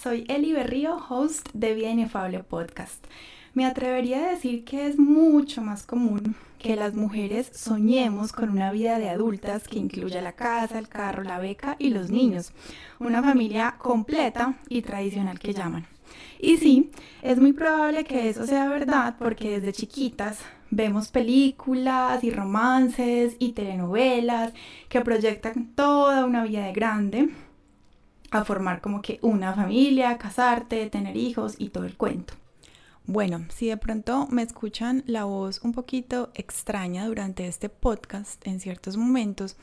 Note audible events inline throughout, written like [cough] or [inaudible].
soy Eli Berrío, host de Vida Inefable Podcast. Me atrevería a decir que es mucho más común que las mujeres soñemos con una vida de adultas que incluya la casa, el carro, la beca y los niños. Una familia completa y tradicional que llaman. Y sí, es muy probable que eso sea verdad porque desde chiquitas vemos películas y romances y telenovelas que proyectan toda una vida de grande a formar como que una familia, casarte, tener hijos y todo el cuento. Bueno, si de pronto me escuchan la voz un poquito extraña durante este podcast en ciertos momentos,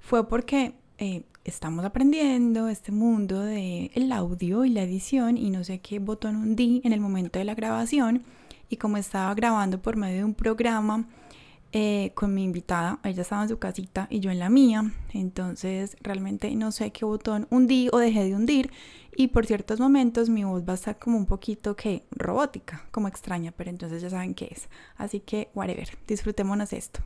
fue porque eh, estamos aprendiendo este mundo del el audio y la edición y no sé qué botón hundí en el momento de la grabación y como estaba grabando por medio de un programa eh, con mi invitada, ella estaba en su casita y yo en la mía, entonces realmente no sé qué botón hundí o dejé de hundir y por ciertos momentos mi voz va a estar como un poquito que robótica, como extraña, pero entonces ya saben qué es. Así que, whatever, disfrutémonos esto.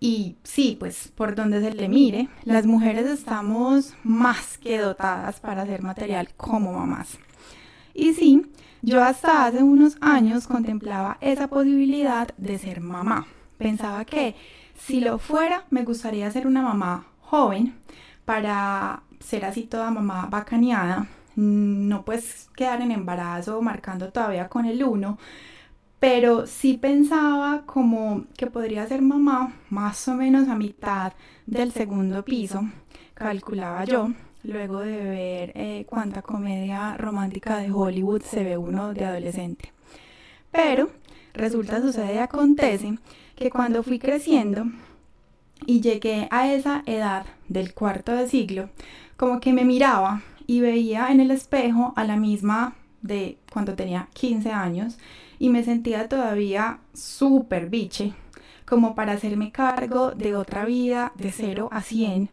Y sí, pues por donde se le mire, las mujeres estamos más que dotadas para hacer material como mamás. Y sí, yo hasta hace unos años contemplaba esa posibilidad de ser mamá. Pensaba que si lo fuera, me gustaría ser una mamá joven para ser así toda mamá bacaneada. No pues quedar en embarazo marcando todavía con el uno, pero sí pensaba como que podría ser mamá más o menos a mitad del segundo piso, calculaba yo, luego de ver eh, cuánta comedia romántica de Hollywood se ve uno de adolescente. Pero resulta, sucede y acontece que cuando fui creciendo y llegué a esa edad del cuarto de siglo, como que me miraba y veía en el espejo a la misma de cuando tenía 15 años y me sentía todavía súper biche, como para hacerme cargo de otra vida de 0 a 100.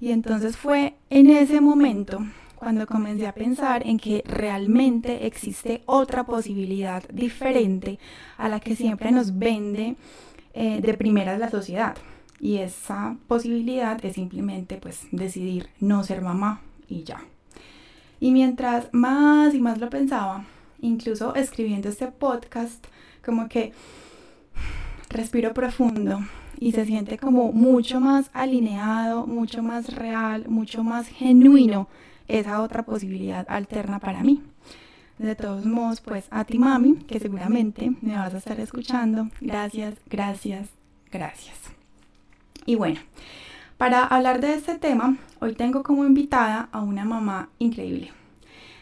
Y entonces fue en ese momento cuando comencé a pensar en que realmente existe otra posibilidad diferente a la que siempre nos vende eh, de primera la sociedad. Y esa posibilidad es simplemente pues decidir no ser mamá y ya. Y mientras más y más lo pensaba, incluso escribiendo este podcast, como que respiro profundo y se siente como mucho más alineado, mucho más real, mucho más genuino esa otra posibilidad alterna para mí. De todos modos, pues a ti mami, que seguramente me vas a estar escuchando, gracias, gracias, gracias. Y bueno, para hablar de este tema, hoy tengo como invitada a una mamá increíble,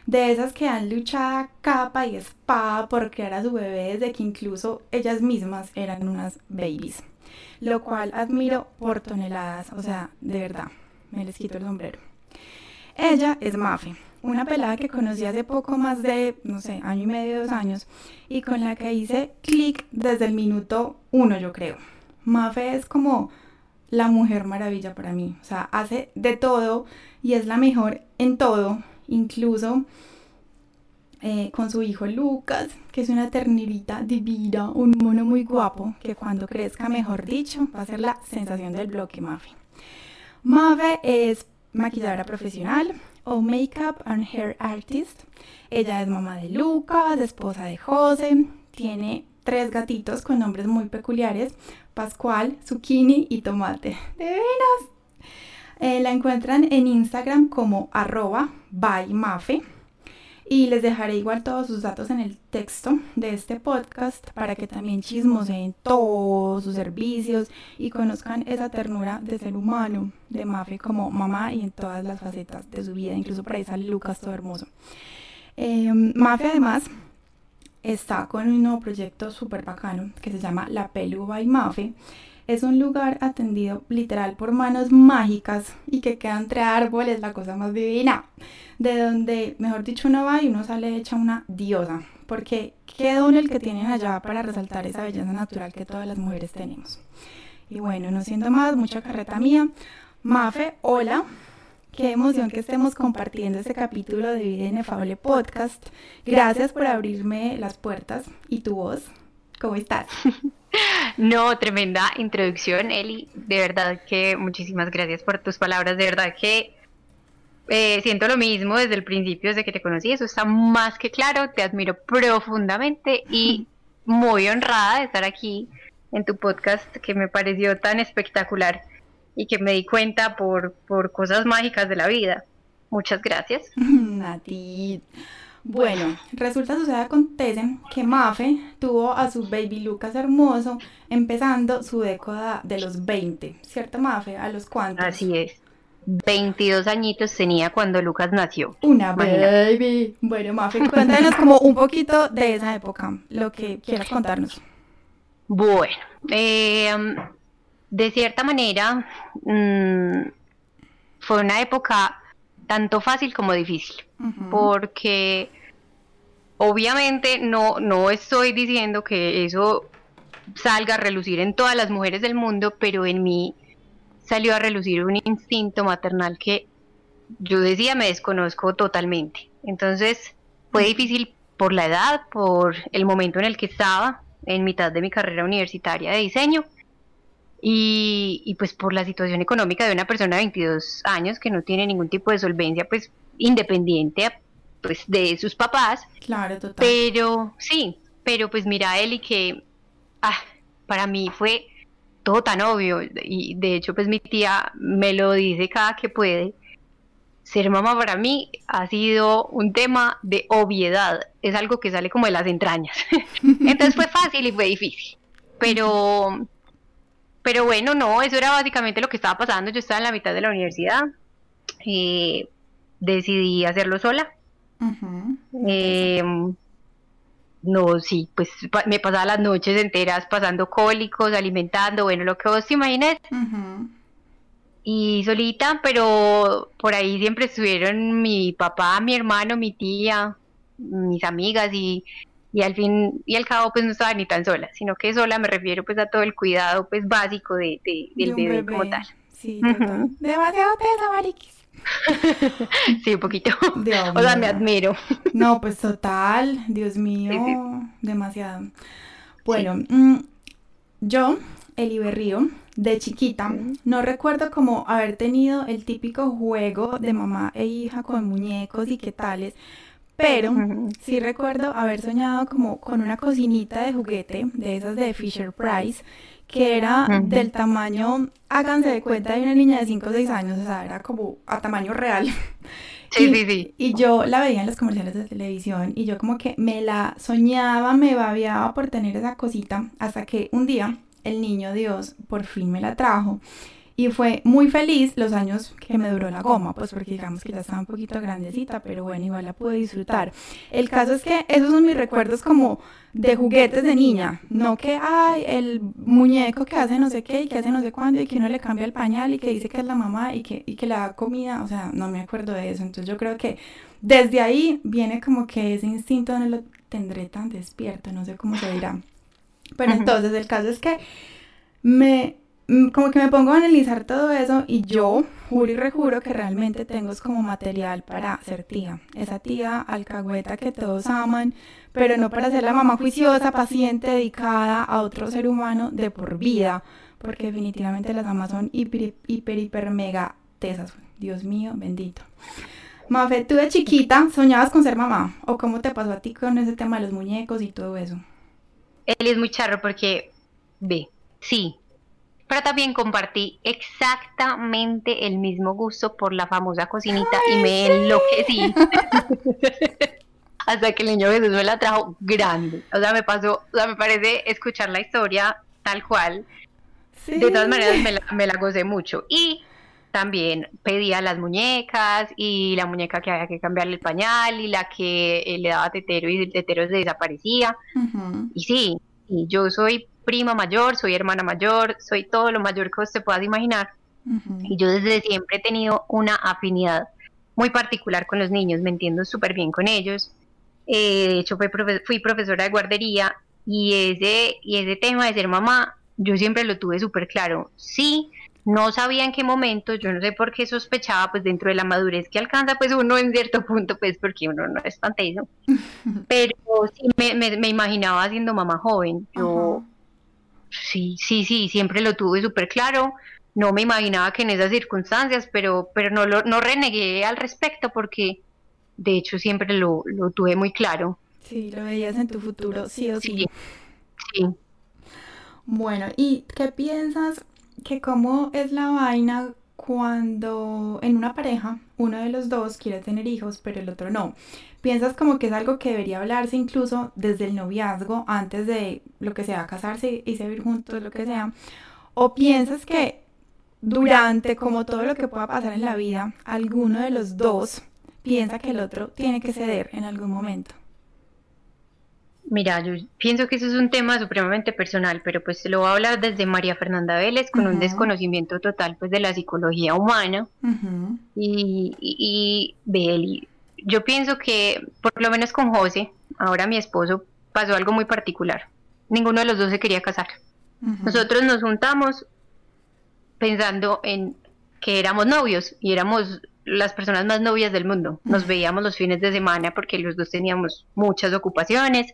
de esas que han luchado capa y espada por crear a su bebé desde que incluso ellas mismas eran unas babies, lo cual admiro por toneladas, o sea, de verdad, me les quito el sombrero. Ella es Mafe, una pelada que conocí hace poco más de, no sé, año y medio, dos años, y con la que hice clic desde el minuto uno, yo creo. Mafe es como la mujer maravilla para mí, o sea, hace de todo y es la mejor en todo incluso eh, con su hijo Lucas, que es una ternerita divina, un mono muy guapo, que cuando crezca, mejor dicho, va a ser la sensación del bloque Mafe. Mafe es maquilladora profesional o makeup and hair artist. Ella es mamá de Lucas, esposa de José, tiene tres gatitos con nombres muy peculiares, Pascual, Zucchini y Tomate. ¡De eh, la encuentran en Instagram como arroba bymafe y les dejaré igual todos sus datos en el texto de este podcast para que también chismoseen todos sus servicios y conozcan esa ternura de ser humano de Mafe como mamá y en todas las facetas de su vida, incluso por ahí sale Lucas todo hermoso. Eh, Mafe además está con un nuevo proyecto súper bacano que se llama La Pelu by Mafe es un lugar atendido literal por manos mágicas y que queda entre árboles, la cosa más divina. De donde, mejor dicho, uno va y uno sale hecha una diosa. Porque qué don el que tienen allá para resaltar esa belleza natural que todas las mujeres tenemos. Y bueno, no siendo más, mucha carreta mía. Mafe, hola. Qué emoción que estemos compartiendo este capítulo de Vida Inefable Podcast. Gracias por abrirme las puertas y tu voz ¿Cómo estás? [laughs] No, tremenda introducción, Eli. De verdad que muchísimas gracias por tus palabras. De verdad que eh, siento lo mismo desde el principio, desde que te conocí. Eso está más que claro. Te admiro profundamente y [laughs] muy honrada de estar aquí en tu podcast que me pareció tan espectacular y que me di cuenta por, por cosas mágicas de la vida. Muchas gracias. [laughs] Nati. Bueno, resulta, sucede, acontece que Mafe tuvo a su baby Lucas hermoso empezando su década de los 20, ¿cierto Mafe? ¿A los cuantos? Así es. 22 añitos tenía cuando Lucas nació. Una baby. Bueno, Mafe, cuéntanos como un poquito de esa época, lo que quieras contarnos. Bueno, eh, de cierta manera mm, fue una época tanto fácil como difícil, porque obviamente no, no estoy diciendo que eso salga a relucir en todas las mujeres del mundo, pero en mí salió a relucir un instinto maternal que yo decía me desconozco totalmente. Entonces fue difícil por la edad, por el momento en el que estaba, en mitad de mi carrera universitaria de diseño, y, pues por la situación económica de una persona de 22 años que no tiene ningún tipo de solvencia, pues independiente pues de sus papás. Claro, total. Pero sí, pero pues mira, Eli, que ah, para mí fue todo tan obvio y de hecho pues mi tía me lo dice cada que puede. Ser mamá para mí ha sido un tema de obviedad, es algo que sale como de las entrañas. [laughs] Entonces fue fácil y fue difícil. Pero, pero bueno, no, eso era básicamente lo que estaba pasando. Yo estaba en la mitad de la universidad, eh, decidí hacerlo sola. No, sí, pues me pasaba las noches enteras pasando cólicos, alimentando, bueno, lo que vos te imagines. Y solita, pero por ahí siempre estuvieron mi papá, mi hermano, mi tía, mis amigas y, y al fin y al cabo pues no estaba ni tan sola, sino que sola me refiero pues a todo el cuidado pues básico de, del bebé, como tal. Sí, Demasiado tesa, mariquis. [laughs] sí, un poquito. [laughs] o sea, me admiro. No, pues total, Dios mío, demasiado. Bueno, mm, yo, Eli Berrío, de chiquita, no recuerdo como haber tenido el típico juego de mamá e hija con muñecos y qué tales, pero sí recuerdo haber soñado como con una cocinita de juguete, de esas de Fisher Price, que era del tamaño, háganse de cuenta, de una niña de 5 o 6 años, o sea, era como a tamaño real. [laughs] Sí, y, sí, sí. Y yo la veía en los comerciales de televisión y yo como que me la soñaba, me babiaba por tener esa cosita, hasta que un día el niño Dios por fin me la trajo y fue muy feliz los años que me duró la goma, pues porque digamos que ya estaba un poquito grandecita, pero bueno, igual la pude disfrutar. El caso es que esos son mis recuerdos como de juguetes de niña, no que hay el muñeco que hace no sé qué y que hace no sé cuándo y que uno le cambia el pañal y que dice que es la mamá y que, y que le da comida, o sea, no me acuerdo de eso. Entonces yo creo que desde ahí viene como que ese instinto no lo tendré tan despierto, no sé cómo se dirá. Pero entonces el caso es que me como que me pongo a analizar todo eso y yo juro y rejuro que realmente tengo como material para ser tía. Esa tía alcahueta que todos aman, pero no para ser la mamá juiciosa, paciente, dedicada a otro ser humano de por vida. Porque definitivamente las mamás son hiper, hiper, hiper, mega tesas. Dios mío, bendito. Mafe, tú de chiquita soñabas con ser mamá. ¿O cómo te pasó a ti con ese tema de los muñecos y todo eso? Él es muy charro porque, ve, sí, pero también compartí exactamente el mismo gusto por la famosa cocinita y me enloquecí. [laughs] [laughs] Hasta que el niño Jesús me la trajo grande. O sea, me pasó, o sea, me parece escuchar la historia tal cual. De todas maneras, me la, me la gocé mucho. Y también pedía las muñecas y la muñeca que había que cambiarle el pañal y la que eh, le daba tetero y el tetero se desaparecía. Y sí, y yo soy prima mayor, soy hermana mayor, soy todo lo mayor que usted pueda imaginar. Y yo desde siempre he tenido una afinidad muy particular con los niños, me entiendo súper bien con ellos. Eh, de hecho, fui, fui, profesora de guardería y ese, y ese tema de ser mamá, yo siempre lo tuve súper claro. Sí, no sabía en qué momento, yo no sé por qué sospechaba, pues dentro de la madurez que alcanza, pues uno en cierto punto, pues porque uno no es tan teso, [laughs] pero sí me, imaginaba siendo mamá joven, yo sí, sí, sí, siempre lo tuve súper claro, no me imaginaba que en esas circunstancias, pero, pero no, lo, no renegué al respecto porque de hecho siempre lo, lo tuve muy claro. Sí, lo veías en tu futuro, sí o sí. Sí. Bueno, ¿y qué piensas que cómo es la vaina cuando en una pareja uno de los dos quiere tener hijos, pero el otro no? ¿Piensas como que es algo que debería hablarse incluso desde el noviazgo, antes de lo que sea, casarse y vivir juntos, lo que sea? ¿O piensas que durante, como todo lo que pueda pasar en la vida, alguno de los dos piensa que el otro tiene que ceder en algún momento? Mira, yo pienso que eso es un tema supremamente personal, pero pues lo voy a hablar desde María Fernanda Vélez con un desconocimiento total pues de la psicología humana y, y, y yo pienso que por lo menos con José, ahora mi esposo, pasó algo muy particular. Ninguno de los dos se quería casar. Nosotros nos juntamos pensando en que éramos novios y éramos las personas más novias del mundo. Nos veíamos los fines de semana porque los dos teníamos muchas ocupaciones.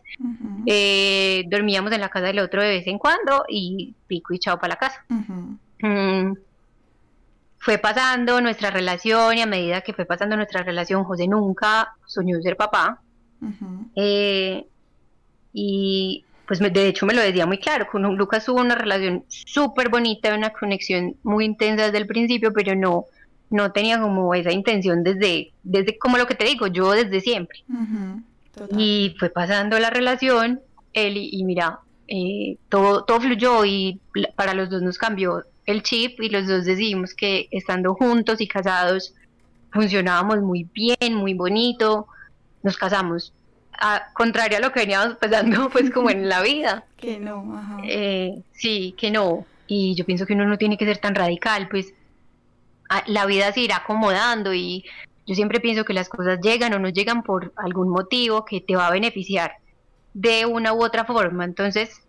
Eh, dormíamos en la casa del otro de vez en cuando y pico y chao para la casa. Mm, fue pasando nuestra relación y a medida que fue pasando nuestra relación, José nunca soñó ser papá. Eh, y pues de hecho me lo decía muy claro, con Lucas tuvo una relación súper bonita, una conexión muy intensa desde el principio, pero no no tenía como esa intención desde, desde como lo que te digo, yo desde siempre. y fue pasando la relación, él y, mira, eh, todo, todo fluyó y para los dos nos cambió el chip y los dos decidimos que estando juntos y casados funcionábamos muy bien, muy bonito, nos casamos. A, contrario a lo que veníamos pasando [laughs] pues como en la vida. Que no, ajá. Eh, sí, que no. Y yo pienso que uno no tiene que ser tan radical, pues la vida se irá acomodando y yo siempre pienso que las cosas llegan o no llegan por algún motivo que te va a beneficiar de una u otra forma. Entonces,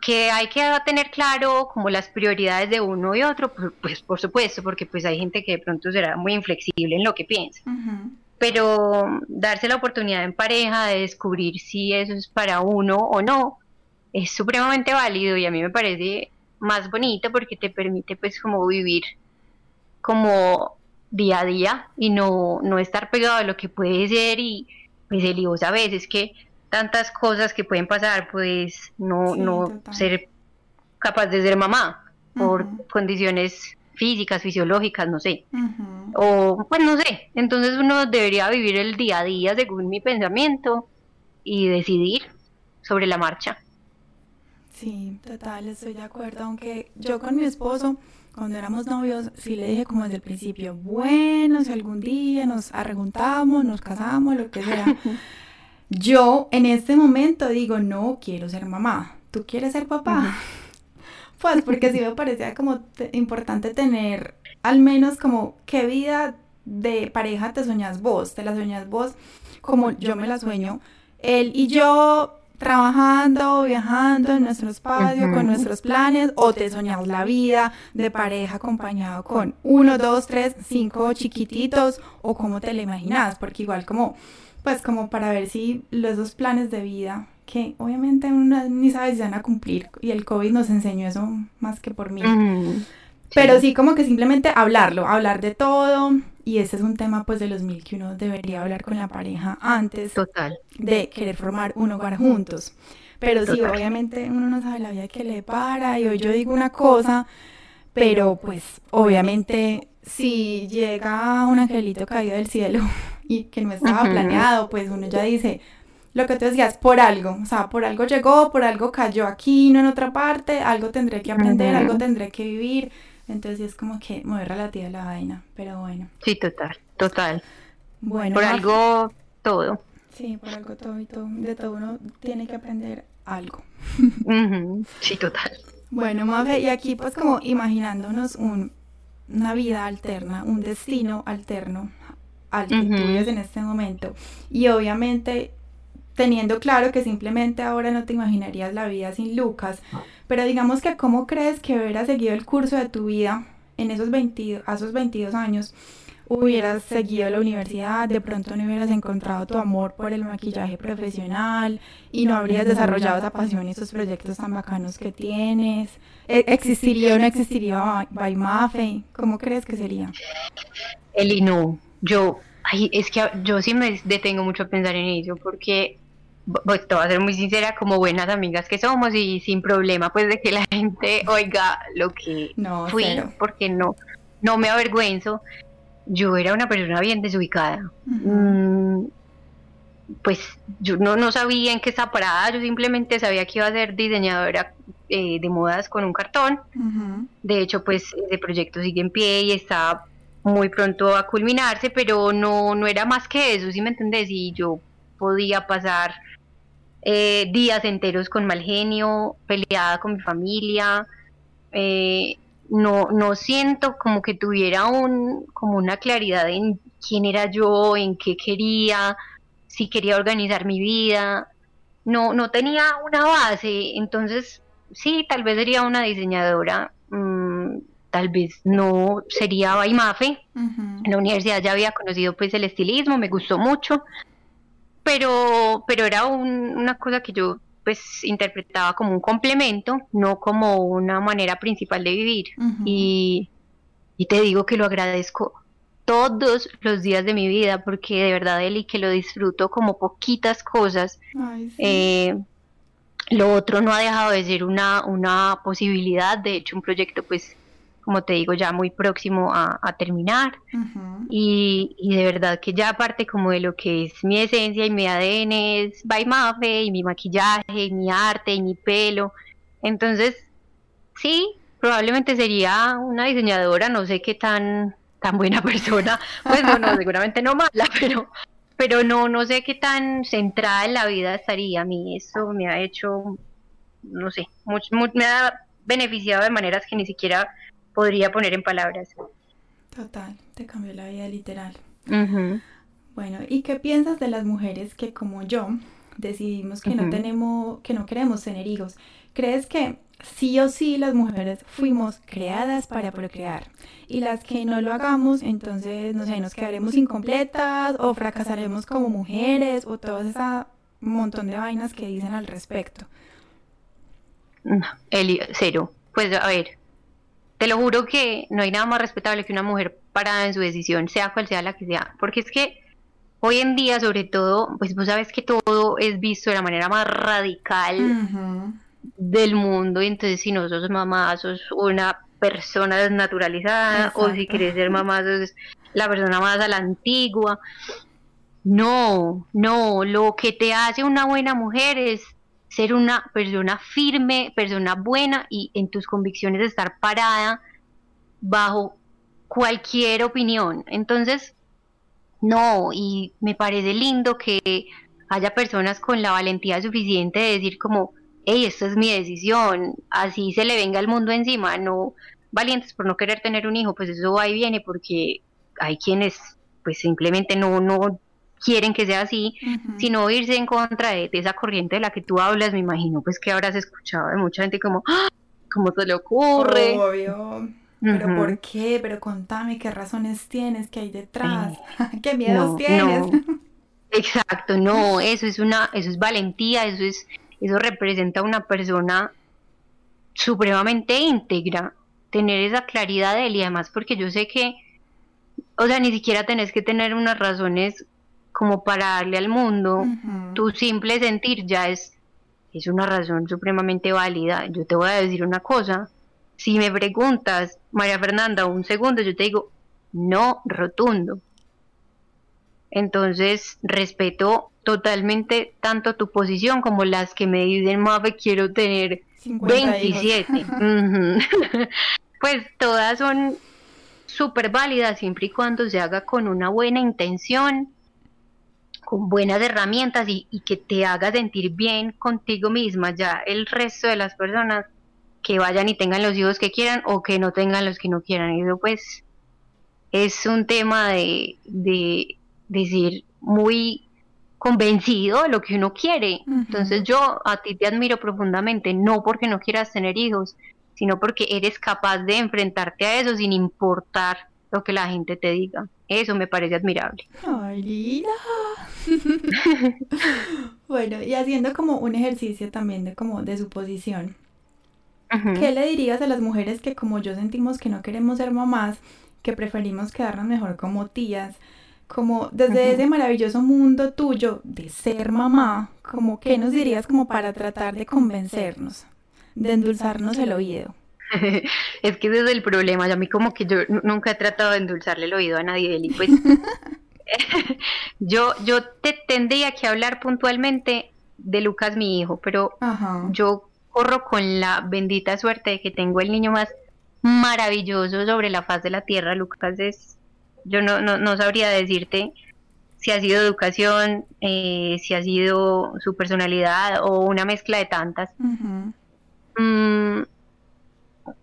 que hay que tener claro como las prioridades de uno y otro, pues, pues por supuesto, porque pues hay gente que de pronto será muy inflexible en lo que piensa. Pero darse la oportunidad en pareja de descubrir si eso es para uno o no, es supremamente válido y a mí me parece más bonito porque te permite pues como vivir como día a día y no, no estar pegado a lo que puede ser y pues el vos a veces que tantas cosas que pueden pasar pues no, no ser capaz de ser mamá por condiciones físicas, fisiológicas, no sé. O pues no sé. Entonces uno debería vivir el día a día según mi pensamiento y decidir sobre la marcha. Sí, total, estoy de acuerdo. Aunque yo con mi esposo cuando éramos novios, sí le dije como desde el principio, bueno, si algún día nos arreguntamos, nos casamos, lo que sea. [laughs] Yo en este momento digo, no quiero ser mamá. ¿Tú quieres ser papá? [laughs] Pues porque sí me parecía como importante tener al menos como qué vida de pareja te soñas vos, te la soñas vos como yo me la sueño. Él y yo trabajando, viajando en nuestro espacio, con nuestros planes, o te soñas la vida de pareja acompañado con uno, dos, tres, cinco chiquititos, o cómo te la imaginas, porque igual como, pues como para ver si los dos planes de vida, que obviamente uno ni sabe si van a cumplir, y el COVID nos enseñó eso más que por mí. Pero sí como que simplemente hablarlo, hablar de todo, y ese es un tema pues de los mil que uno debería hablar con la pareja antes Total. de querer formar un hogar juntos. Pero sí, obviamente uno no sabe la vida que le para y hoy yo digo una cosa, pero pues obviamente si llega un angelito caído del cielo [laughs] y que no estaba planeado, pues uno ya dice, lo que tú decías, por algo, o sea, por algo llegó, por algo cayó aquí, no en otra parte, algo tendré que aprender, algo tendré que vivir, entonces es como que muy relativa la vaina, pero bueno. Sí, total, total. Bueno, por algo todo. Sí, por algo todo y todo. De todo uno tiene que aprender algo. Sí, total. Bueno, Mafe, y aquí pues como imaginándonos un, una vida alterna, un destino alterno al que tú vives en este momento. Y obviamente teniendo claro que simplemente ahora no te imaginarías la vida sin Lucas, pero digamos que cómo crees que hubieras seguido el curso de tu vida en esos 22, a esos 22 años, hubieras seguido la universidad, de pronto no hubieras encontrado tu amor por el maquillaje profesional y no habrías desarrollado esa pasión y esos proyectos tan bacanos que tienes. ¿E-, ¿Existiría o no existiría Baimafe? ¿Cómo crees que sería? Eli, no. Yo, ay, es que yo sí me detengo mucho a pensar en ello porque pues te voy a ser muy sincera, como buenas amigas que somos y sin problema pues de que la gente oiga lo que no, fui, porque no, no me avergüenzo yo era una persona bien desubicada. Mm, pues yo no, no sabía en qué estaba parada, yo simplemente sabía que iba a ser diseñadora eh, de modas con un cartón. De hecho, pues ese proyecto sigue en pie y está muy pronto a culminarse, pero no, no era más que eso, ¿sí me entendés? Y yo podía pasar eh, días enteros con mal genio, peleada con mi familia, eh, no, no siento como que tuviera un, como una claridad en quién era yo, en qué quería, si quería organizar mi vida. No, no tenía una base, entonces sí, tal vez sería una diseñadora, mm, tal vez no sería Baimafe. En la universidad ya había conocido pues el estilismo, me gustó mucho, pero, pero era una cosa que yo pues interpretaba como un complemento, no como una manera principal de vivir. y, te digo que lo agradezco todos los días de mi vida, porque de verdad, Eli, que lo disfruto como poquitas cosas. Eh, lo otro no ha dejado de ser una, una posibilidad, de hecho un proyecto pues como te digo, ya muy próximo a, terminar. y, de verdad que ya aparte como de lo que es mi esencia y mi ADN es by Mafe y mi maquillaje y mi arte y mi pelo. Entonces, sí, probablemente sería una diseñadora, no sé qué tan, tan buena [laughs] persona, pues bueno, [laughs] seguramente no mala, pero, pero no, no sé qué tan centrada en la vida estaría. A mí eso me ha hecho, no sé, me ha beneficiado de maneras que ni siquiera podría poner en palabras. Total, te cambió la vida literal. Bueno, ¿y qué piensas de las mujeres que como yo decidimos que no tenemos, que no queremos tener hijos? ¿Crees que sí o sí las mujeres fuimos creadas para procrear y las que no lo hagamos, entonces, no sé, nos quedaremos incompletas o fracasaremos como mujeres o todo ese montón de vainas que dicen al respecto? Eli, cero. Pues a ver, te lo juro que no hay nada más respetable que una mujer parada en su decisión, sea cual sea la que sea, porque es que hoy en día, sobre todo, pues vos sabes que todo es visto de la manera más radical del mundo, y entonces si no sos mamá, sos una persona desnaturalizada, o si quieres ser mamá, [laughs] sos la persona más a la antigua. No, no, lo que te hace una buena mujer es ser una persona firme, persona buena y en tus convicciones estar parada bajo cualquier opinión. Entonces, no, y me parece lindo que haya personas con la valentía suficiente de decir como, hey, esta es mi decisión, así se le venga el mundo encima, no valientes por no querer tener un hijo, pues eso va y viene porque hay quienes pues simplemente no, no quieren que sea así, sino irse en contra de, esa corriente de la que tú hablas, me imagino pues que habrás escuchado de mucha gente como, ¡Ah! ¿cómo te le ocurre? Obvio. Pero ¿por qué? Pero contame qué razones tienes, qué hay detrás, [laughs] qué miedos tienes. Exacto, no, eso es una, eso es valentía, eso es, eso representa una persona supremamente íntegra, tener esa claridad de él y además porque yo sé que, o sea, ni siquiera tenés que tener unas razones como para darle al mundo, tu simple sentir ya es, es una razón supremamente válida. Yo te voy a decir una cosa, si me preguntas, María Fernanda, un segundo, yo te digo, no rotundo. Entonces, respeto totalmente tanto tu posición como las que me dicen, Mafe, quiero tener 27. [laughs] pues todas son súper válidas siempre y cuando se haga con una buena intención con buenas herramientas y, que te haga sentir bien contigo misma, ya el resto de las personas que vayan y tengan los hijos que quieran o que no tengan los que no quieran. Eso pues es un tema de, de decir muy convencido de lo que uno quiere. Entonces yo a ti te admiro profundamente, no porque no quieras tener hijos, sino porque eres capaz de enfrentarte a eso sin importar lo que la gente te diga. Eso me parece admirable. Ay, Lila. [laughs] bueno, y haciendo como un ejercicio también de como de suposición. ¿Qué le dirías a las mujeres que como yo sentimos que no queremos ser mamás, que preferimos quedarnos mejor como tías? Como desde ese maravilloso mundo tuyo de ser mamá, como qué nos dirías como para tratar de convencernos, de endulzarnos el oído. [laughs] es que ese es el problema. a mí como que yo nunca he tratado de endulzarle el oído a nadie. Y pues [laughs] [laughs] yo, yo te tendría que hablar puntualmente de Lucas, mi hijo, pero yo corro con la bendita suerte de que tengo el niño más maravilloso sobre la faz de la tierra. Lucas es, yo no, no, sabría decirte si ha sido educación, eh, si ha sido su personalidad o una mezcla de tantas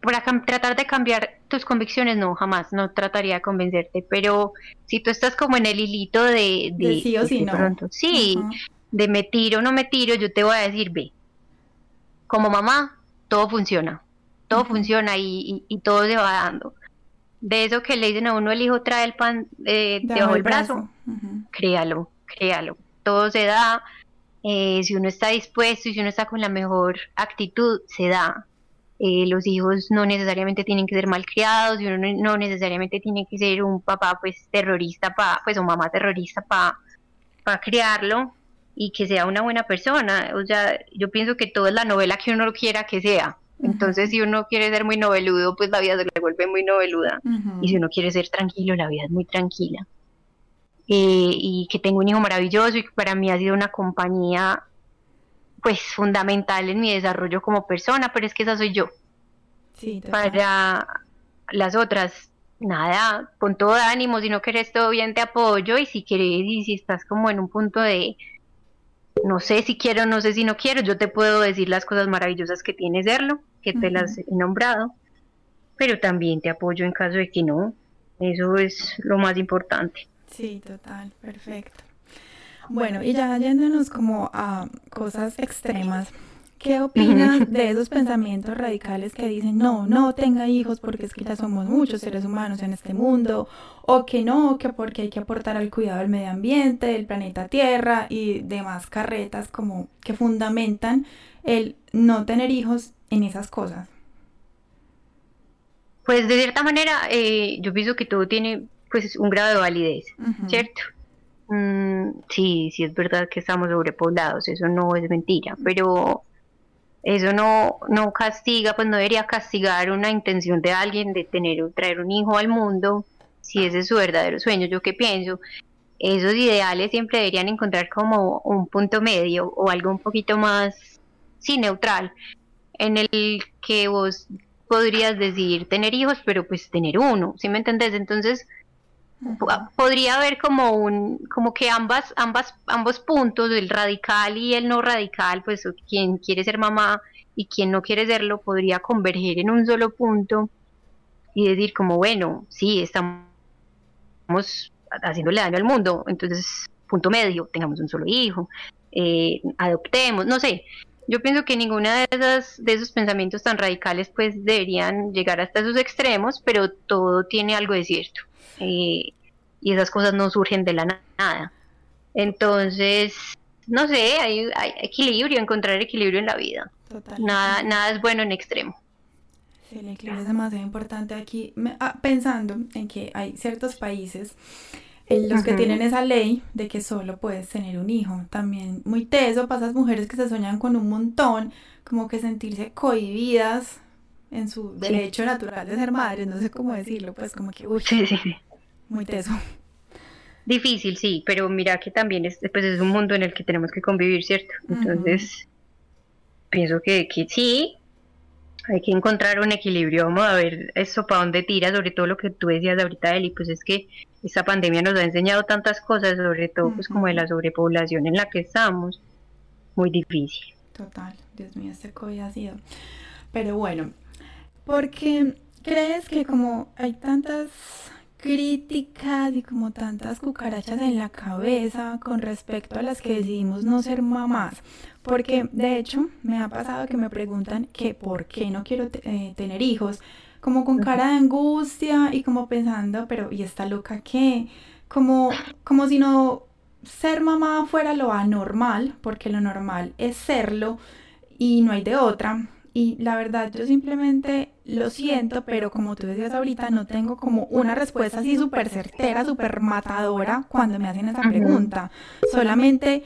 para tratar de cambiar tus convicciones, no, jamás, no trataría de convencerte, pero si tú estás como en el hilito de... de, sí o sí, no. Pronto, sí, de me tiro o no me tiro, yo te voy a decir, ve, como mamá, todo funciona, todo funciona y, todo se va dando. De eso que le dicen a uno, el hijo trae el pan eh, debajo del brazo, créalo, créalo, todo se da, eh, si uno está dispuesto y si uno está con la mejor actitud, se da eh, los hijos no necesariamente tienen que ser malcriados y uno no, necesariamente tiene que ser un papá pues terrorista pa, pues o mamá terrorista para pa criarlo y que sea una buena persona. O sea yo pienso que todo es la novela que uno quiera que sea. Entonces si uno quiere ser muy noveludo pues la vida se le vuelve muy noveluda. Y si uno quiere ser tranquilo la vida es muy tranquila. Eh, y que tengo un hijo maravilloso y que para mí ha sido una compañía pues fundamental en mi desarrollo como persona, pero es que esa soy yo. Sí, Para las otras, nada, con todo ánimo, si no quieres todo bien te apoyo y si quieres y si estás como en un punto de no sé si quiero, no sé si no quiero, yo te puedo decir las cosas maravillosas que tiene serlo, que te las he nombrado, pero también te apoyo en caso de que no, eso es lo más importante. Sí, total, perfecto. Bueno, y ya yéndonos como a cosas extremas, ¿qué opinas [laughs] de esos pensamientos radicales que dicen, no, no tenga hijos porque es que ya somos muchos seres humanos en este mundo, o que no, que porque hay que aportar al cuidado del medio ambiente, del planeta Tierra y demás carretas como que fundamentan el no tener hijos en esas cosas? Pues de cierta manera, eh, yo pienso que todo tiene pues un grado de validez, ¿cierto? Mm, sí, sí es verdad que estamos sobrepoblados, eso no es mentira, pero eso no, no castiga, pues no debería castigar una intención de alguien de tener traer un hijo al mundo, si ese es su verdadero sueño. Yo qué pienso, esos ideales siempre deberían encontrar como un punto medio o algo un poquito más, sí, neutral, en el que vos podrías decidir tener hijos, pero pues tener uno, ¿sí me entendés? Entonces, podría haber como un como que ambas ambas ambos puntos el radical y el no radical pues quien quiere ser mamá y quien no quiere serlo podría converger en un solo punto y decir como bueno sí estamos haciéndole daño al mundo entonces punto medio tengamos un solo hijo eh, adoptemos no sé. Yo pienso que ninguna de esas de esos pensamientos tan radicales pues deberían llegar hasta esos extremos pero todo tiene algo de cierto y esas cosas no surgen de la nada. Entonces, no sé, hay, equilibrio, encontrar equilibrio en la vida. Nada, nada es bueno en extremo. Sí, el equilibrio es demasiado importante aquí. Ah, pensando en que hay ciertos países en los que tienen esa ley de que solo puedes tener un hijo. También muy teso para esas mujeres que se soñan con un montón, como que sentirse cohibidas en su derecho natural de ser madres, no sé cómo decirlo, pues como que, uy, sí, sí, muy teso. Difícil, sí, pero mira que también es, pues es un mundo en el que tenemos que convivir, ¿cierto? Entonces, pienso que, que sí, hay que encontrar un equilibrio. Vamos a ver eso para dónde tira, sobre todo lo que tú decías ahorita, Eli, pues es que esta pandemia nos ha enseñado tantas cosas, sobre todo pues como de la sobrepoblación en la que estamos. Muy difícil. Total, Dios mío, este COVID ha sido. Pero bueno, porque crees que como hay tantas críticas y como tantas cucarachas en la cabeza con respecto a las que decidimos no ser mamás. Porque de hecho me ha pasado que me preguntan que por qué no quiero eh, tener hijos, como con cara de angustia y como pensando, pero ¿y esta loca qué? Como, como si no ser mamá fuera lo anormal, porque lo normal es serlo y no hay de otra. Y la verdad, yo simplemente lo siento, pero como tú decías ahorita, no tengo como una respuesta así súper certera, súper matadora cuando me hacen esa pregunta. Solamente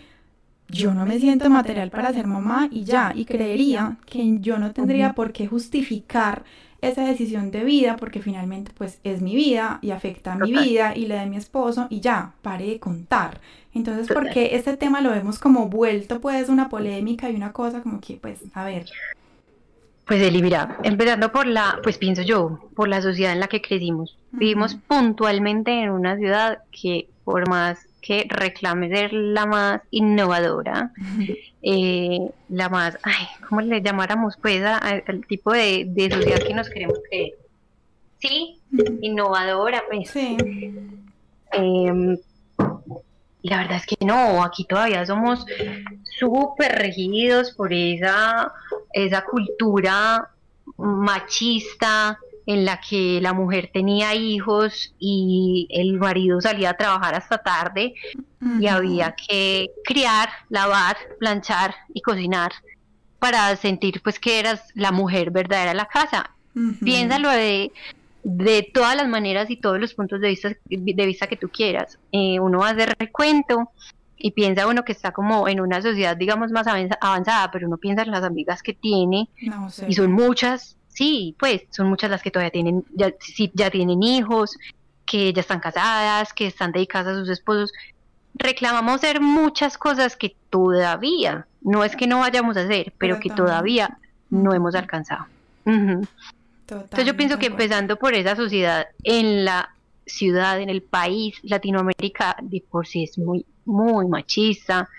yo no me siento material para ser mamá y ya, y creería que yo no tendría por qué justificar esa decisión de vida porque finalmente pues es mi vida y afecta a mi vida y la de mi esposo y ya, pare de contar. Entonces, porque este tema lo vemos como vuelto pues una polémica y una cosa como que pues, a ver. Pues Eli, mira, empezando por la, pues pienso yo, por la sociedad en la que crecimos. Vivimos puntualmente en una ciudad que por más que reclame ser la más innovadora, [laughs] eh, la más, ay, ¿cómo le llamáramos pues al tipo de, sociedad que nos queremos creer? Sí, innovadora, pues. Sí. Em, la verdad es que no, aquí todavía somos súper regidos por esa, esa cultura machista, en la que la mujer tenía hijos y el marido salía a trabajar hasta tarde y había que criar, lavar, planchar y cocinar para sentir pues que eras la mujer verdadera de la casa. Piénsalo de, de todas las maneras y todos los puntos de vista, de vista que tú quieras. Eh, uno hacer recuento y piensa uno que está como en una sociedad digamos más avanzada, pero uno piensa en las amigas que tiene y son muchas Sí, pues son muchas las que todavía tienen, ya, ya tienen hijos, que ya están casadas, que están dedicadas a sus esposos. Reclamamos hacer muchas cosas que todavía, no es que no vayamos a hacer, pero que todavía no hemos alcanzado. Entonces yo pienso que empezando por esa sociedad en la ciudad, en el país, Latinoamérica de por sí es muy, muy machista,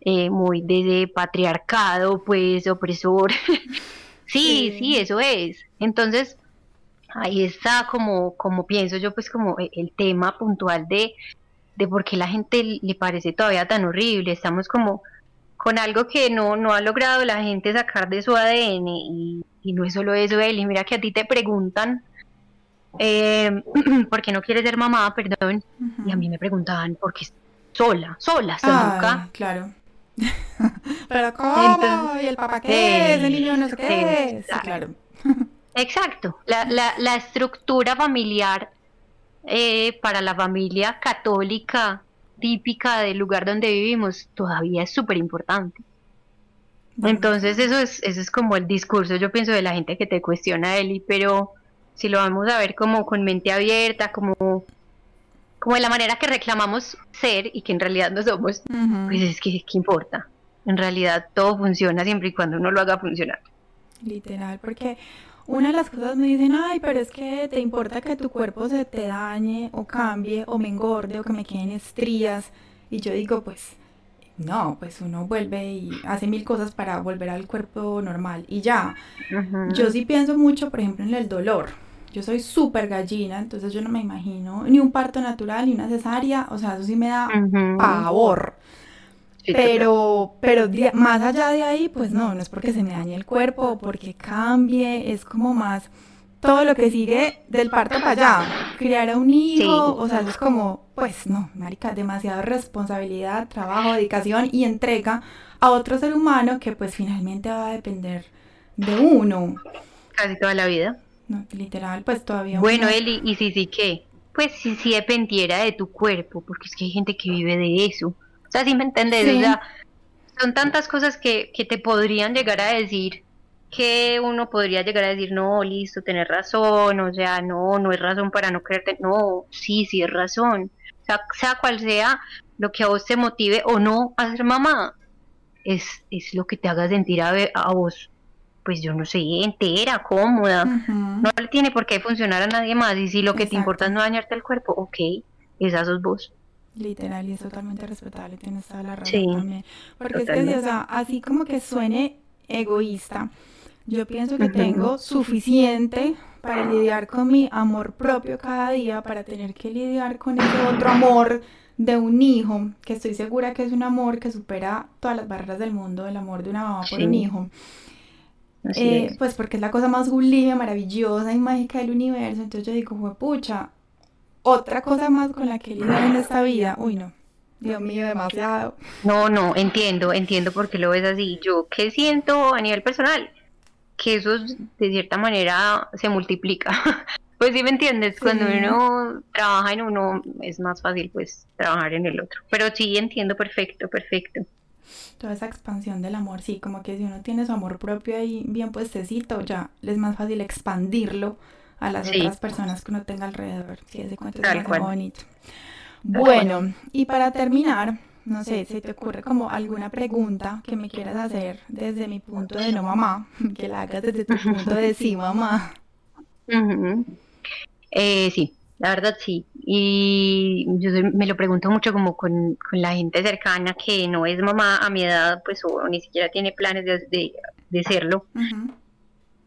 eh, muy de patriarcado, pues opresor. [laughs] Sí, sí, eso es. Entonces, ahí está como, como pienso yo, pues como e, el tema puntual de, de por qué la gente le parece todavía tan horrible. Estamos como con algo que no, no ha logrado la gente sacar de su ADN y, no es solo eso, Eli. Mira que a ti te preguntan eh, [clears throat] por qué no quieres ser mamá, perdón, y a mí me preguntaban por qué sola, sola, nunca. Claro. [laughs] Pero ¿cómo? ¿Y el papá qué es? ¿El niño no sé qué es? claro. Exacto. La, la, la estructura familiar eh, para la familia católica típica del lugar donde vivimos todavía es súper importante. Entonces eso es, eso es como el discurso, yo pienso, de la gente que te cuestiona, Eli, pero si lo vamos a ver como con mente abierta, como como de la manera que reclamamos ser y que en realidad no somos, pues es que, ¿qué importa? En realidad todo funciona siempre y cuando uno lo haga funcionar. Literal, porque una de las cosas me dicen, ay, pero es que te importa que tu cuerpo se te dañe o cambie o me engorde o que me queden estrías. Y yo digo, pues no, pues uno vuelve y hace mil cosas para volver al cuerpo normal y ya. Yo sí pienso mucho, por ejemplo, en el dolor. Yo soy súper gallina, entonces yo no me imagino ni un parto natural ni una cesárea, o sea, eso sí me da pavor. pero, pero más allá de ahí, pues no, no es porque se me dañe el cuerpo o porque cambie, es como más todo lo que sigue del parto para allá. Criar a un hijo, o sea, es como, pues no, marica, demasiada responsabilidad, trabajo, dedicación y entrega a otro ser humano que pues finalmente va a depender de uno. Casi toda la vida. No, literal, pues todavía. Bueno, Eli, ¿y si sí qué? Pues si sí dependiera de tu cuerpo, porque es que hay gente que vive de eso. O sea, si me entiendes, o sea, son tantas cosas que, que te podrían llegar a decir que uno podría llegar a decir, no, listo, tener razón, o sea, no, no es razón para no creerte, no, sí, sí es razón. O sea, sea cual sea lo que a vos te motive o no a ser mamá, es, es lo que te haga sentir a, a vos pues yo no sé, entera, cómoda. No le tiene por qué funcionar a nadie más. Y si lo que te importa es no dañarte el cuerpo, ok, esa sos vos. Literal, y es totalmente respetable, tienes toda la razón también. Porque es que, o sea, así como que suene egoísta, Yo pienso que tengo suficiente para lidiar con mi amor propio cada día, para tener que lidiar con ese otro amor de un hijo, que estoy segura que es un amor que supera todas las barreras del mundo, el amor de una mamá por un hijo. Eh, pues porque es la cosa más sublime, maravillosa y mágica del universo. Entonces yo digo, pucha, otra cosa más con la que lidiar en esta vida. Uy, no. Dios mío, demasiado. No, no, entiendo, entiendo por qué lo ves así. Yo, ¿qué siento a nivel personal? Que eso de cierta manera se multiplica. [laughs] pues sí me entiendes, cuando uno trabaja en uno es más fácil pues trabajar en el otro. Pero sí entiendo perfecto, perfecto. Toda esa expansión del amor, sí, como que si uno tiene su amor propio ahí bien puestecito, ya es más fácil expandirlo a las otras personas que uno tenga alrededor. Sí, ese cuento es muy bonito. Bueno, y para terminar, no sé, si te ocurre como alguna pregunta que me quieras hacer desde mi punto de no mamá, [laughs] que la hagas desde tu [laughs] punto de sí mamá. eh, sí, la verdad sí. Y yo me lo pregunto mucho como con, la gente cercana que no es mamá a mi edad, pues o, ni siquiera tiene planes de, de, serlo.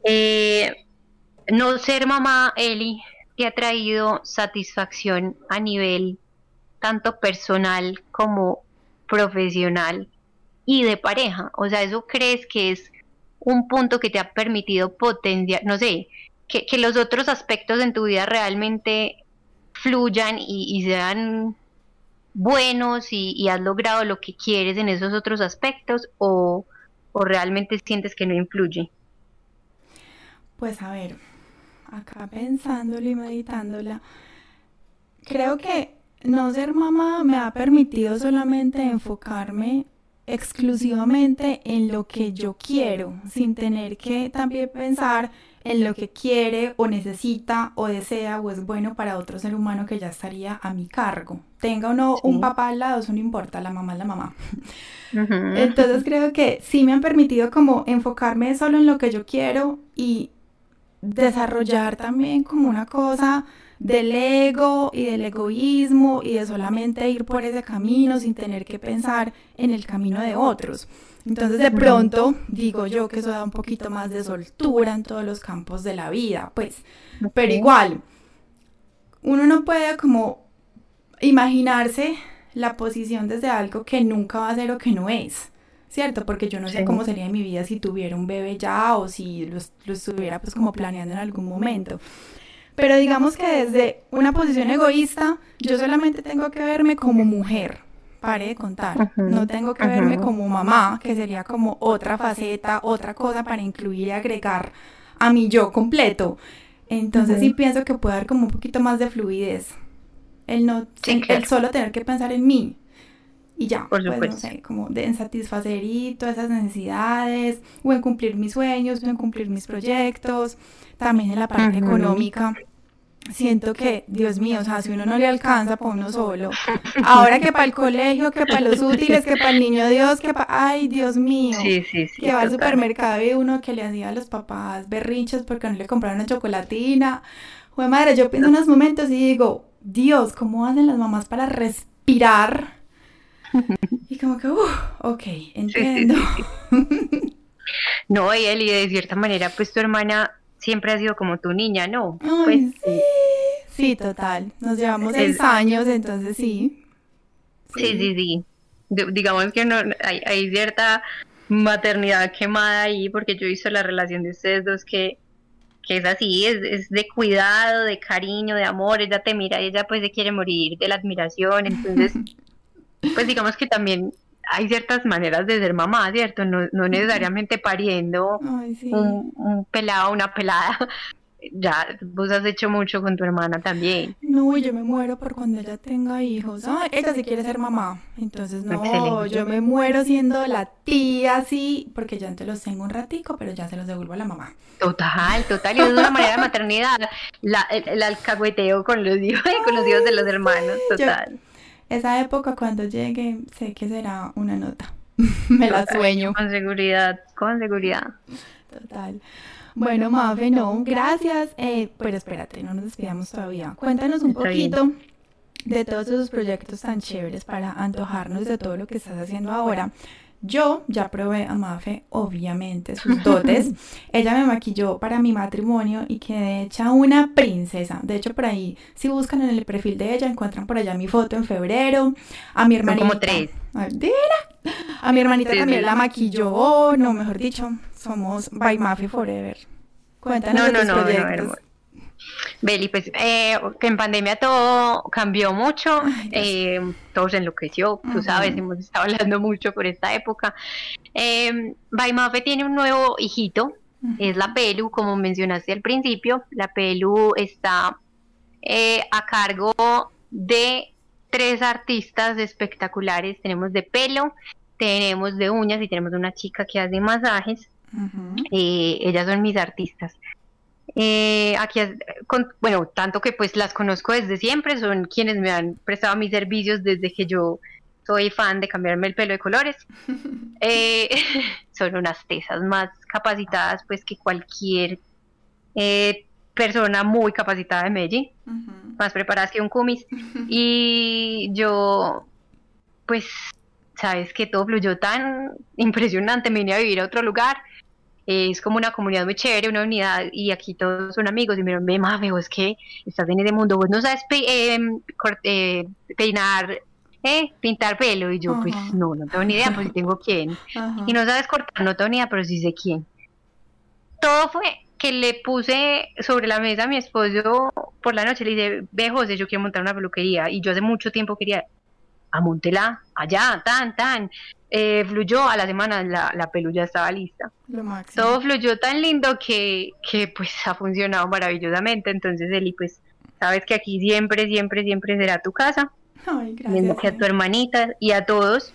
eh, no ser mamá, Eli, te ha traído satisfacción a nivel tanto personal como profesional y de pareja. O sea, ¿eso crees que es un punto que te ha permitido potenciar, no sé, que, los otros aspectos en tu vida realmente fluyan y, sean buenos y, has logrado lo que quieres en esos otros aspectos o, o realmente sientes que no influye? Pues a ver, acá pensándolo y meditándola, creo que no ser mamá me ha permitido solamente enfocarme exclusivamente en lo que yo quiero, sin tener que también pensar en lo que quiere o necesita o desea o es bueno para otro ser humano que ya estaría a mi cargo. Tenga o no un papá al lado, eso no importa, la mamá es la mamá. Entonces creo que sí me han permitido como enfocarme solo en lo que yo quiero y desarrollar también como una cosa del ego y del egoísmo y de solamente ir por ese camino sin tener que pensar en el camino de otros. Entonces de pronto digo yo que eso da un poquito más de soltura en todos los campos de la vida, pues, pero igual, uno no puede como imaginarse la posición desde algo que nunca va a ser o que no es. ¿cierto? Porque yo no sé cómo sería mi vida si tuviera un bebé ya o si lo, lo, estuviera pues como planeando en algún momento. Pero digamos que desde una posición egoísta, yo solamente tengo que verme como mujer, pare de contar. No tengo que verme como mamá, que sería como otra faceta, otra cosa para incluir y agregar a mi yo completo. Entonces sí pienso que puede haber como un poquito más de fluidez. El no, el solo tener que pensar en mí, y ya, pues no sé, como de, en satisfacer y todas esas necesidades, o en cumplir mis sueños, o en cumplir mis proyectos, también en la parte económica. Siento que, Dios mío, o sea, si uno no le alcanza para uno solo, [laughs] ahora que para el colegio, que para los útiles, que para el niño Dios, que para, ay, Dios mío, que va al supermercado y uno que le hacía a los papás berrinches porque no le compraron una chocolatina. Joder, madre, yo pienso en unos momentos y digo, Dios, ¿cómo hacen las mamás para respirar? [laughs] Y como que, uff, ok, entiendo. no, y él, y de cierta manera, pues tu hermana siempre ha sido como tu niña, ¿no? Ay, pues, sí. sí, total. Nos llevamos seis años, entonces sí. Sí, sí, sí. digamos que no, hay, hay cierta maternidad quemada ahí, porque yo he visto la relación de ustedes dos que, que es así, es, es, de cuidado, de cariño, de amor, ella te mira y ella pues se quiere morir de la admiración, entonces [laughs] pues digamos que también hay ciertas maneras de ser mamá, ¿cierto? No, no necesariamente pariendo un, un, pelado, una pelada. [laughs] Ya, vos has hecho mucho con tu hermana también. No, yo me muero por cuando ella tenga hijos. Ah, ella sí quiere ser mamá. Entonces, no, yo me muero siendo la tía, sí, porque ya antes los tengo un ratico, pero ya se los devuelvo a la mamá. Total, total. Y es una manera de maternidad. La, el, alcahueteo con los hijos, con los hijos de los hermanos, [laughs] total esa época cuando llegue sé que será una nota. [laughs] Me la sueño. Con seguridad, con seguridad. Total. Bueno, Mafe, no, gracias. Eh, pero espérate, no nos despidamos todavía. Cuéntanos un poquito de todos esos proyectos tan chéveres para antojarnos de todo lo que estás haciendo ahora. Yo ya probé a Mafe, obviamente, sus dotes. [laughs] Ella me maquilló para mi matrimonio y quedé hecha una princesa. De hecho, por ahí, si buscan en el perfil de ella, encuentran por allá mi foto en febrero. A mi hermanita. como tres. A mi hermanita también la maquilló. No, mejor dicho, somos by Mafe Forever. Cuéntanos no, no, no, Beli, pues eh, que en pandemia todo cambió mucho, eh, todo se enloqueció, tú sabes, hemos estado [laughs] hablando mucho por esta época. Eh, Baimafe tiene un nuevo hijito, es la Pelu, como mencionaste al principio. La Pelu está eh, a cargo de tres artistas espectaculares. Tenemos de pelo, tenemos de uñas y tenemos una chica que hace masajes. ellas son mis artistas. Eh, aquí, bueno, tanto que pues las conozco desde siempre, son quienes me han prestado mis servicios desde que yo soy fan de cambiarme el pelo de colores. [laughs] Eh, [laughs] son unas tesas más capacitadas pues que cualquier eh, persona muy capacitada de Medellín, más preparadas que un cumis. [laughs] y yo, pues, sabes que todo fluyó tan impresionante, me vine a vivir a otro lugar es como una comunidad muy chévere, una unidad, y aquí todos son amigos, y me dijeron, ve, es que estás en ese mundo, vos no sabes em, eh, peinar, eh, pintar pelo, y yo, pues, no, no tengo ni idea, pues, tengo quién, y no sabes cortar, no tengo ni idea, pero sí sé quién. Todo fue que le puse sobre la mesa a mi esposo por la noche, le dije, ve, José, yo quiero montar una peluquería, y yo hace mucho tiempo quería, a Montela, allá, tan, tan, eh, fluyó a la semana, la, la pelu ya estaba lista. Todo fluyó tan lindo que, que pues ha funcionado maravillosamente. Entonces, Eli, pues sabes que aquí siempre, siempre, siempre será tu casa. Ay, gracias. que a tu hermanita y a todos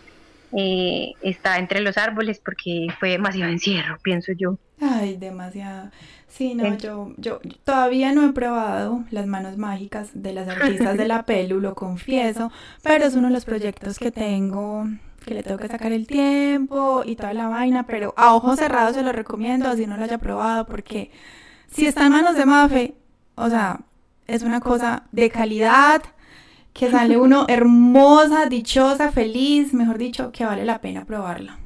eh, está entre los árboles porque fue demasiado encierro, pienso yo. Ay, demasiado. Sí, no, yo, yo todavía no he probado las manos mágicas de las artistas de la [laughs] pelu, lo confieso, pero es uno de los proyectos que tengo que le tengo que sacar el tiempo y toda la vaina, pero a ojos cerrados se lo recomiendo, así no lo haya probado, porque si está en manos de Mafe, o sea, es una cosa de calidad, que sale uno [laughs] hermosa, dichosa, feliz, mejor dicho, que vale la pena probarla.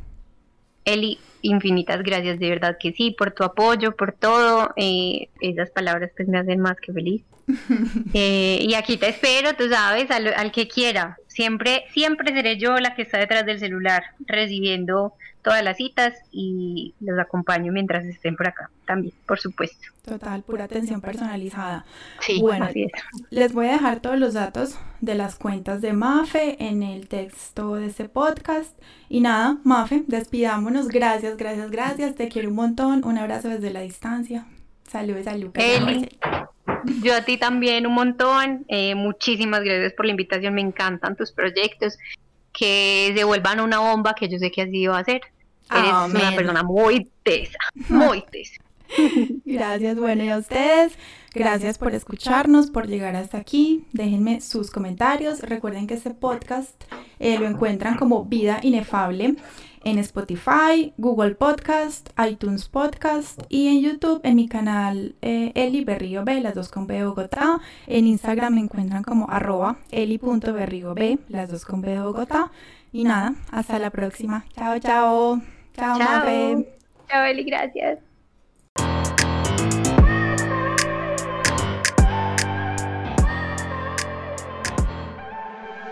Eli, infinitas gracias, de verdad que sí, por tu apoyo, por todo. Eh, esas palabras pues me hacen más que feliz. [laughs] Eh, y aquí te espero, tú sabes, al, al, que quiera. Siempre, siempre seré yo la que está detrás del celular, recibiendo todas las citas y los acompaño mientras estén por acá también, por supuesto. Total, pura atención personalizada. Sí, bueno, les voy a dejar todos los datos de las cuentas de Mafe en el texto de este podcast. Y nada, Mafe, despidámonos. Gracias, gracias, gracias. Te quiero un montón. Un abrazo desde la distancia. Saludos salud yo a ti también un montón. Eh, muchísimas gracias por la invitación. Me encantan tus proyectos. Que se vuelvan una bomba que yo sé que así va a ser. Eres una persona muy tesa, muy tesa. [laughs] Gracias, bueno, y a ustedes, gracias por escucharnos, por llegar hasta aquí. Déjenme sus comentarios. Recuerden que este podcast eh, lo encuentran como Vida Inefable en Spotify, Google Podcast, iTunes Podcast y en YouTube en mi canal eh, Eli Berrío B, las dos con B de Bogotá. En Instagram me encuentran como arroba eli.berrío B, las dos con B de Bogotá. Y nada, hasta la próxima. Chao, chao. Chao, Chao, Chao Eli, gracias.